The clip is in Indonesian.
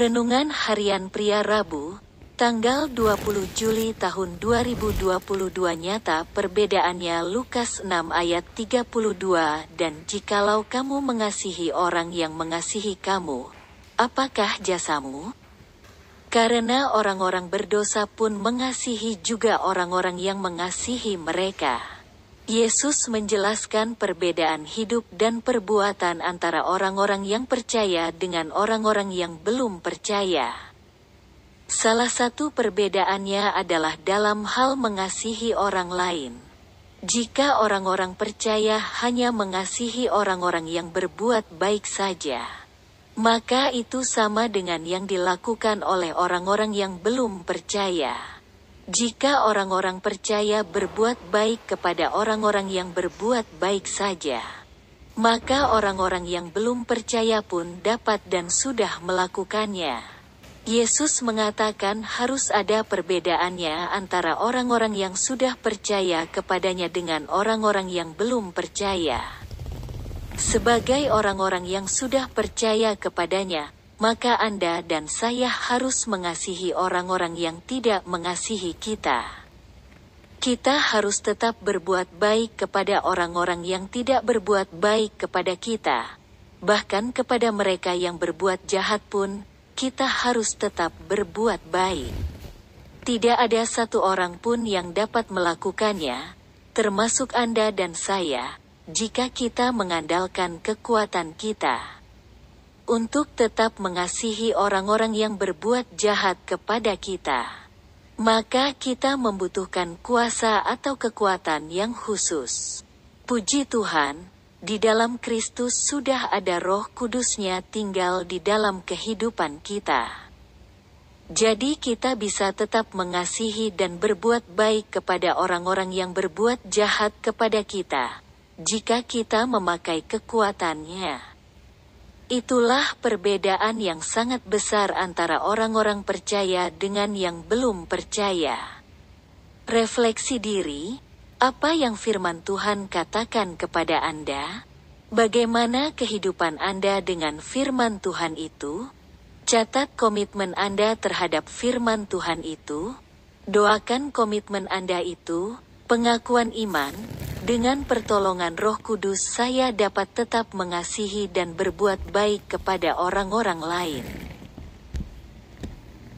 Renungan Harian Pria Rabu, tanggal 20 Juli tahun 2022 nyata perbedaannya Lukas 6 ayat 32 dan jikalau kamu mengasihi orang yang mengasihi kamu, apakah jasamu? Karena orang-orang berdosa pun mengasihi juga orang-orang yang mengasihi mereka. Yesus menjelaskan perbedaan hidup dan perbuatan antara orang-orang yang percaya dengan orang-orang yang belum percaya. Salah satu perbedaannya adalah dalam hal mengasihi orang lain. Jika orang-orang percaya hanya mengasihi orang-orang yang berbuat baik saja, maka itu sama dengan yang dilakukan oleh orang-orang yang belum percaya. Jika orang-orang percaya berbuat baik kepada orang-orang yang berbuat baik saja, maka orang-orang yang belum percaya pun dapat dan sudah melakukannya. Yesus mengatakan harus ada perbedaannya antara orang-orang yang sudah percaya kepadanya dengan orang-orang yang belum percaya. Sebagai orang-orang yang sudah percaya kepadanya, maka Anda dan saya harus mengasihi orang-orang yang tidak mengasihi kita. Kita harus tetap berbuat baik kepada orang-orang yang tidak berbuat baik kepada kita. Bahkan kepada mereka yang berbuat jahat pun, kita harus tetap berbuat baik. Tidak ada satu orang pun yang dapat melakukannya, termasuk Anda dan saya, jika kita mengandalkan kekuatan kita untuk tetap mengasihi orang-orang yang berbuat jahat kepada kita. Maka kita membutuhkan kuasa atau kekuatan yang khusus. Puji Tuhan, di dalam Kristus sudah ada roh kudusnya tinggal di dalam kehidupan kita. Jadi kita bisa tetap mengasihi dan berbuat baik kepada orang-orang yang berbuat jahat kepada kita, jika kita memakai kekuatannya. Itulah perbedaan yang sangat besar antara orang-orang percaya dengan yang belum percaya. Refleksi diri, apa yang firman Tuhan katakan kepada Anda? Bagaimana kehidupan Anda dengan firman Tuhan itu? Catat komitmen Anda terhadap firman Tuhan itu. Doakan komitmen Anda itu, pengakuan iman, dengan pertolongan Roh Kudus, saya dapat tetap mengasihi dan berbuat baik kepada orang-orang lain.